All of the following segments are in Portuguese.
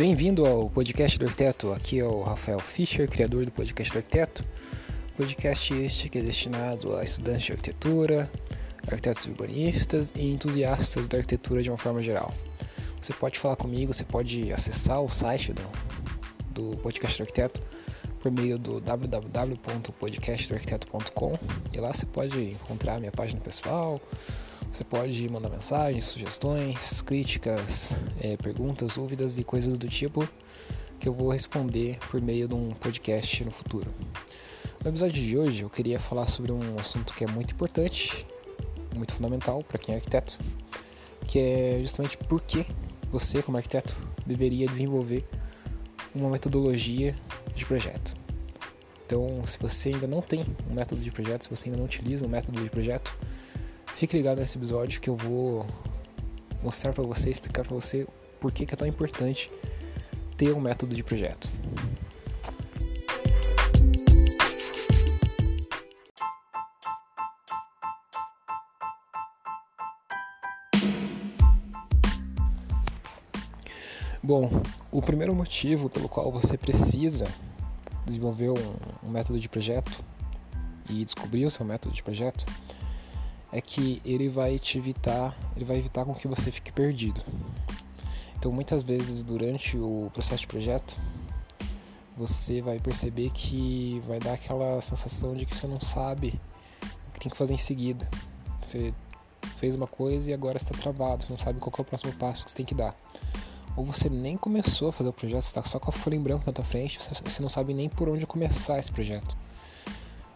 Bem-vindo ao podcast do arquiteto. Aqui é o Rafael Fischer, criador do podcast do arquiteto. Podcast este que é destinado a estudantes de arquitetura, arquitetos urbanistas e entusiastas da arquitetura de uma forma geral. Você pode falar comigo, você pode acessar o site do, do podcast do arquiteto por meio do www.podcastdoarquiteto.com e lá você pode encontrar minha página pessoal, você pode mandar mensagens, sugestões, críticas, é, perguntas, dúvidas e coisas do tipo que eu vou responder por meio de um podcast no futuro. No episódio de hoje eu queria falar sobre um assunto que é muito importante, muito fundamental para quem é arquiteto, que é justamente por que você, como arquiteto, deveria desenvolver uma metodologia de projeto. Então, se você ainda não tem um método de projeto, se você ainda não utiliza um método de projeto, Fique ligado nesse episódio que eu vou mostrar para você, explicar para você por que, que é tão importante ter um método de projeto. Bom, o primeiro motivo pelo qual você precisa desenvolver um, um método de projeto e descobrir o seu método de projeto é que ele vai te evitar, ele vai evitar com que você fique perdido. Então, muitas vezes durante o processo de projeto, você vai perceber que vai dar aquela sensação de que você não sabe o que tem que fazer em seguida. Você fez uma coisa e agora está travado, você não sabe qual é o próximo passo que você tem que dar. Ou você nem começou a fazer o projeto, você está só com a folha em branco na tua frente, você não sabe nem por onde começar esse projeto.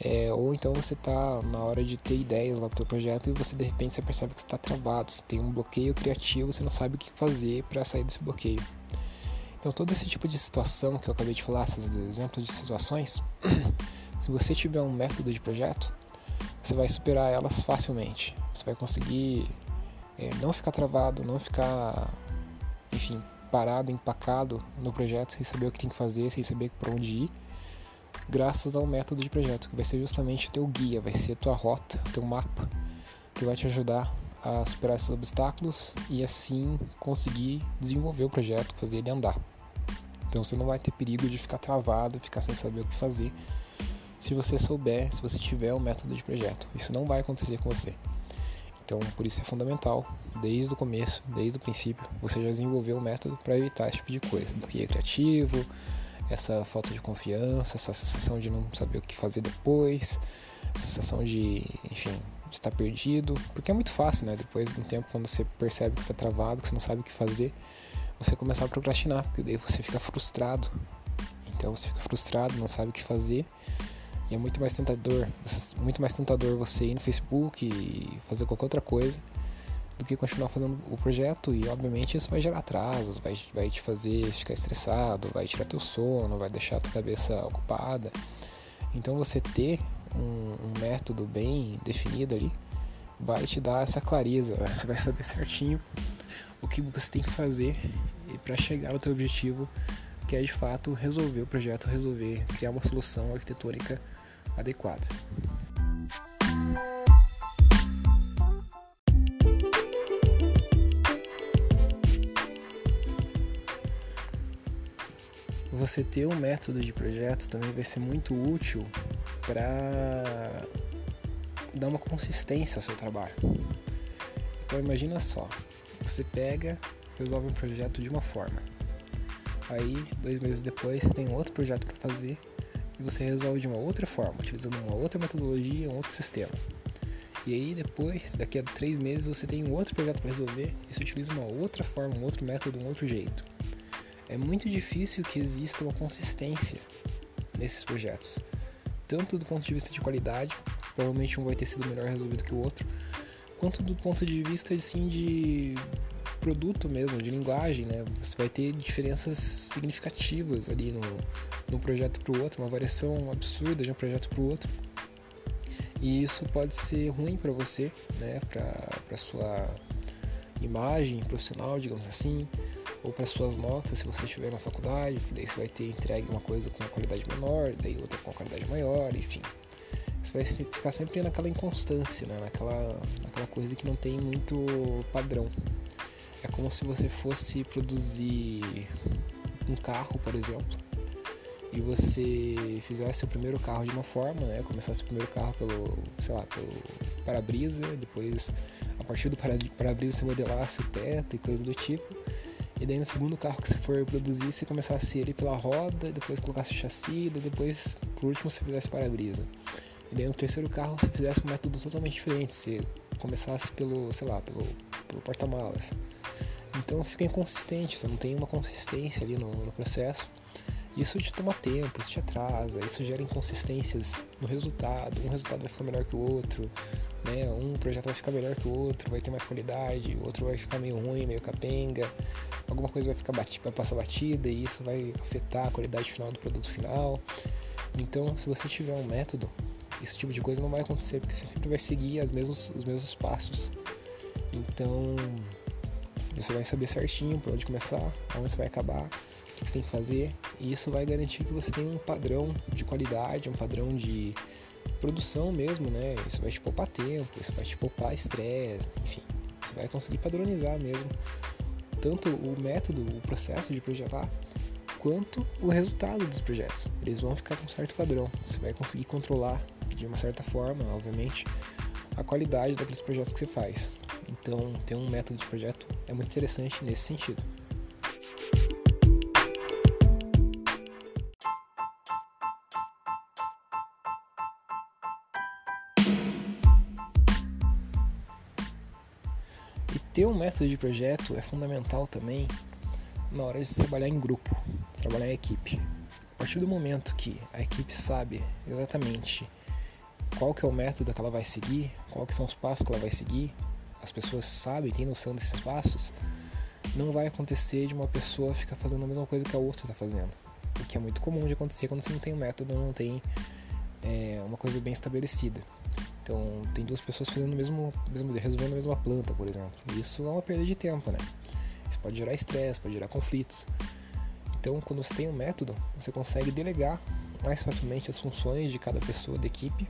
É, ou então você está na hora de ter ideias lá pro teu projeto e você de repente você percebe que está travado, você tem um bloqueio criativo, você não sabe o que fazer para sair desse bloqueio. Então todo esse tipo de situação que eu acabei de falar, esses exemplos de situações, se você tiver um método de projeto, você vai superar elas facilmente. Você vai conseguir é, não ficar travado, não ficar, enfim, parado, empacado no projeto sem saber o que tem que fazer, sem saber para onde ir graças ao método de projeto, que vai ser justamente o teu guia, vai ser a tua rota, o teu mapa, que vai te ajudar a superar esses obstáculos e assim conseguir desenvolver o projeto, fazer ele andar. Então você não vai ter perigo de ficar travado, ficar sem saber o que fazer, se você souber, se você tiver um método de projeto. Isso não vai acontecer com você. Então, por isso é fundamental, desde o começo, desde o princípio, você já desenvolver o um método para evitar esse tipo de coisa. Bloqueio criativo, essa falta de confiança, essa sensação de não saber o que fazer depois, sensação de, enfim, estar perdido, porque é muito fácil, né? Depois de um tempo, quando você percebe que está travado, que você não sabe o que fazer, você começar a procrastinar, porque daí você fica frustrado. Então você fica frustrado, não sabe o que fazer. E é muito mais tentador, muito mais tentador você ir no Facebook e fazer qualquer outra coisa do que continuar fazendo o projeto e obviamente isso vai gerar atrasos, vai, vai te fazer ficar estressado, vai tirar teu sono, vai deixar a tua cabeça ocupada. Então você ter um, um método bem definido ali vai te dar essa clareza, você vai saber certinho o que você tem que fazer para chegar ao teu objetivo, que é de fato resolver o projeto, resolver, criar uma solução arquitetônica adequada. Você ter um método de projeto também vai ser muito útil para dar uma consistência ao seu trabalho. Então imagina só, você pega, resolve um projeto de uma forma. Aí, dois meses depois, você tem outro projeto para fazer e você resolve de uma outra forma, utilizando uma outra metodologia, um outro sistema. E aí depois, daqui a três meses, você tem um outro projeto para resolver e você utiliza uma outra forma, um outro método, um outro jeito é muito difícil que exista uma consistência nesses projetos. Tanto do ponto de vista de qualidade, provavelmente um vai ter sido melhor resolvido que o outro, quanto do ponto de vista assim, de produto mesmo, de linguagem, né? Você vai ter diferenças significativas ali no, no projeto para o outro, uma variação absurda de um projeto para o outro. E isso pode ser ruim para você, né? Para sua imagem profissional, digamos assim, ou para suas notas, se você estiver na faculdade, daí você vai ter entregue uma coisa com uma qualidade menor, daí outra com uma qualidade maior, enfim. Você vai ficar sempre naquela inconstância, né? naquela, naquela coisa que não tem muito padrão. É como se você fosse produzir um carro, por exemplo, e você fizesse o primeiro carro de uma forma, né? Começasse o primeiro carro pelo, sei lá, pelo para-brisa, depois a partir do para-brisa você modelasse o teto e coisas do tipo. E daí no segundo carro que você for produzir, você começasse ele pela roda, depois colocasse chassi, depois por último você fizesse para-brisa. E daí no terceiro carro você fizesse um método totalmente diferente, você começasse pelo, sei lá, pelo, pelo porta-malas. Então fica inconsistente, você não tem uma consistência ali no, no processo. Isso te toma tempo, isso te atrasa, isso gera inconsistências no resultado. Um resultado vai ficar melhor que o outro, né? Um projeto vai ficar melhor que o outro, vai ter mais qualidade, o outro vai ficar meio ruim, meio capenga. Alguma coisa vai ficar batida, vai passar batida e isso vai afetar a qualidade final do produto final. Então, se você tiver um método, esse tipo de coisa não vai acontecer, porque você sempre vai seguir as mesmos, os mesmos passos. Então, você vai saber certinho por onde começar, aonde você vai acabar, que você tem que fazer, e isso vai garantir que você tenha um padrão de qualidade, um padrão de produção mesmo, né? Isso vai te poupar tempo, isso vai te poupar estresse, enfim, você vai conseguir padronizar mesmo tanto o método, o processo de projetar, quanto o resultado dos projetos. Eles vão ficar com um certo padrão. Você vai conseguir controlar de uma certa forma, obviamente, a qualidade daqueles projetos que você faz. Então, ter um método de projeto é muito interessante nesse sentido. Ter um método de projeto é fundamental também na hora de trabalhar em grupo, trabalhar em equipe. A partir do momento que a equipe sabe exatamente qual que é o método que ela vai seguir, quais são os passos que ela vai seguir, as pessoas sabem, têm noção desses passos, não vai acontecer de uma pessoa ficar fazendo a mesma coisa que a outra está fazendo. O que é muito comum de acontecer quando você não tem um método, não tem é, uma coisa bem estabelecida. Então, tem duas pessoas fazendo o mesmo, mesmo resolvendo a mesma planta, por exemplo. Isso é uma perda de tempo, né? Isso pode gerar estresse, pode gerar conflitos. Então, quando você tem um método, você consegue delegar mais facilmente as funções de cada pessoa da equipe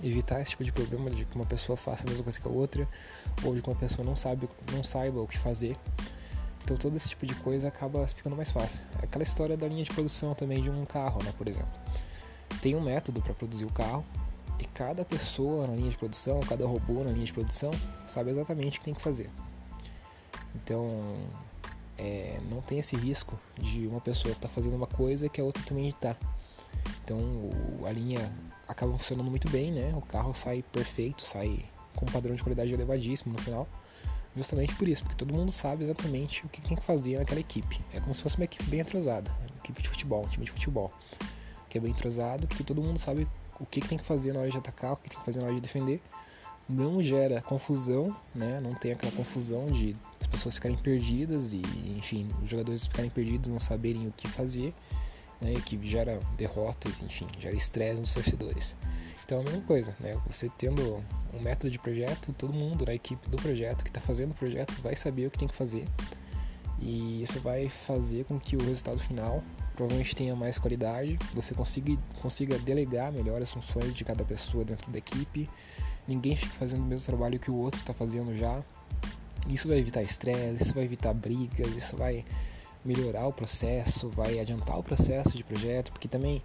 evitar esse tipo de problema de que uma pessoa faça a mesma coisa que a outra ou de que uma pessoa não sabe não saiba o que fazer então todo esse tipo de coisa acaba ficando mais fácil é aquela história da linha de produção também de um carro né por exemplo tem um método para produzir o carro e cada pessoa na linha de produção cada robô na linha de produção sabe exatamente o que tem que fazer então é, não tem esse risco de uma pessoa estar tá fazendo uma coisa que a outra também está então a linha acaba funcionando muito bem, né? O carro sai perfeito, sai com um padrão de qualidade elevadíssimo no final. Justamente por isso, porque todo mundo sabe exatamente o que tem que fazer naquela equipe. É como se fosse uma equipe bem entrosada, uma equipe de futebol, um time de futebol, que é bem entrosado, que todo mundo sabe o que tem que fazer na hora de atacar, o que tem que fazer na hora de defender. Não gera confusão, né? Não tem aquela confusão de as pessoas ficarem perdidas e, enfim, os jogadores ficarem perdidos, não saberem o que fazer né, que gera derrotas, enfim, gera estresse nos torcedores. Então é a mesma coisa, né? Você tendo um método de projeto, todo mundo na equipe do projeto que está fazendo o projeto vai saber o que tem que fazer e isso vai fazer com que o resultado final provavelmente tenha mais qualidade, você consiga, consiga delegar melhor as funções de cada pessoa dentro da equipe, ninguém fique fazendo o mesmo trabalho que o outro está fazendo já. Isso vai evitar estresse, isso vai evitar brigas, isso vai melhorar o processo, vai adiantar o processo de projeto, porque também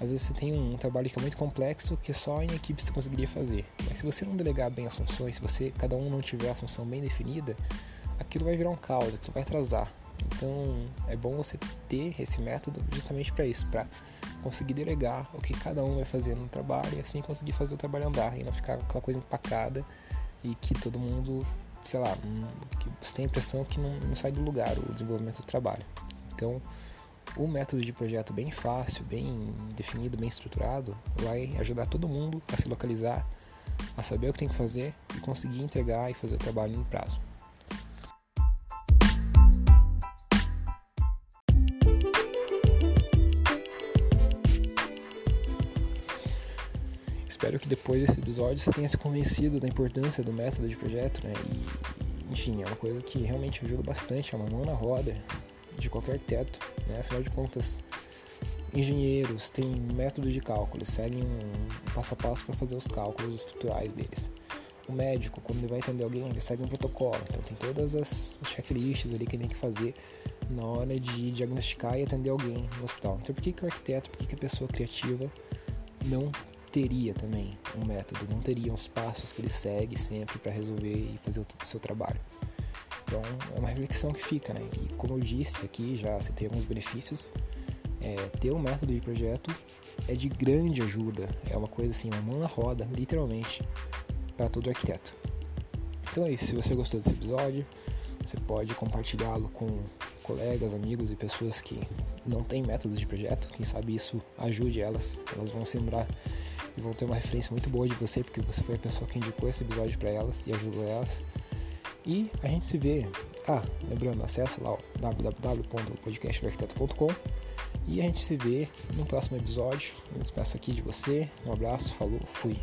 às vezes você tem um trabalho que é muito complexo que só em equipe você conseguiria fazer. Mas se você não delegar bem as funções, se você cada um não tiver a função bem definida, aquilo vai virar um caos, aquilo vai atrasar. Então é bom você ter esse método justamente para isso, para conseguir delegar o que cada um vai fazer no trabalho e assim conseguir fazer o trabalho andar e não ficar aquela coisa empacada e que todo mundo sei lá, que você tem a impressão que não, não sai do lugar o desenvolvimento do trabalho. Então, o método de projeto bem fácil, bem definido, bem estruturado, vai ajudar todo mundo a se localizar, a saber o que tem que fazer e conseguir entregar e fazer o trabalho no prazo. Espero que depois desse episódio você tenha se convencido da importância do método de projeto, né? E, enfim, é uma coisa que realmente ajuda bastante, é uma mão na roda de qualquer arquiteto, né? Afinal de contas, engenheiros têm método de cálculo, seguem um passo a passo para fazer os cálculos estruturais deles. o médico, quando ele vai atender alguém, ele segue um protocolo. Então tem todas as checklists ali que ele tem que fazer na hora de diagnosticar e atender alguém no hospital. Então por que, que o arquiteto, por que, que a pessoa criativa não teria também um método, não teria uns passos que ele segue sempre para resolver e fazer o, o seu trabalho? Então é uma reflexão que fica, né? E como eu disse aqui, já citei alguns benefícios, é, ter um método de projeto é de grande ajuda, é uma coisa assim, uma mão na roda, literalmente, para todo arquiteto. Então é isso, se você gostou desse episódio, você pode compartilhá-lo com colegas, amigos e pessoas que não têm métodos de projeto. Quem sabe isso ajude elas, elas vão se lembrar e vão ter uma referência muito boa de você, porque você foi a pessoa que indicou esse episódio para elas e ajudou elas. E a gente se vê. Ah, lembrando, acessa lá o www.podcastdoarquiteto.com e a gente se vê no próximo episódio. Eu despeço aqui de você. Um abraço, falou, fui.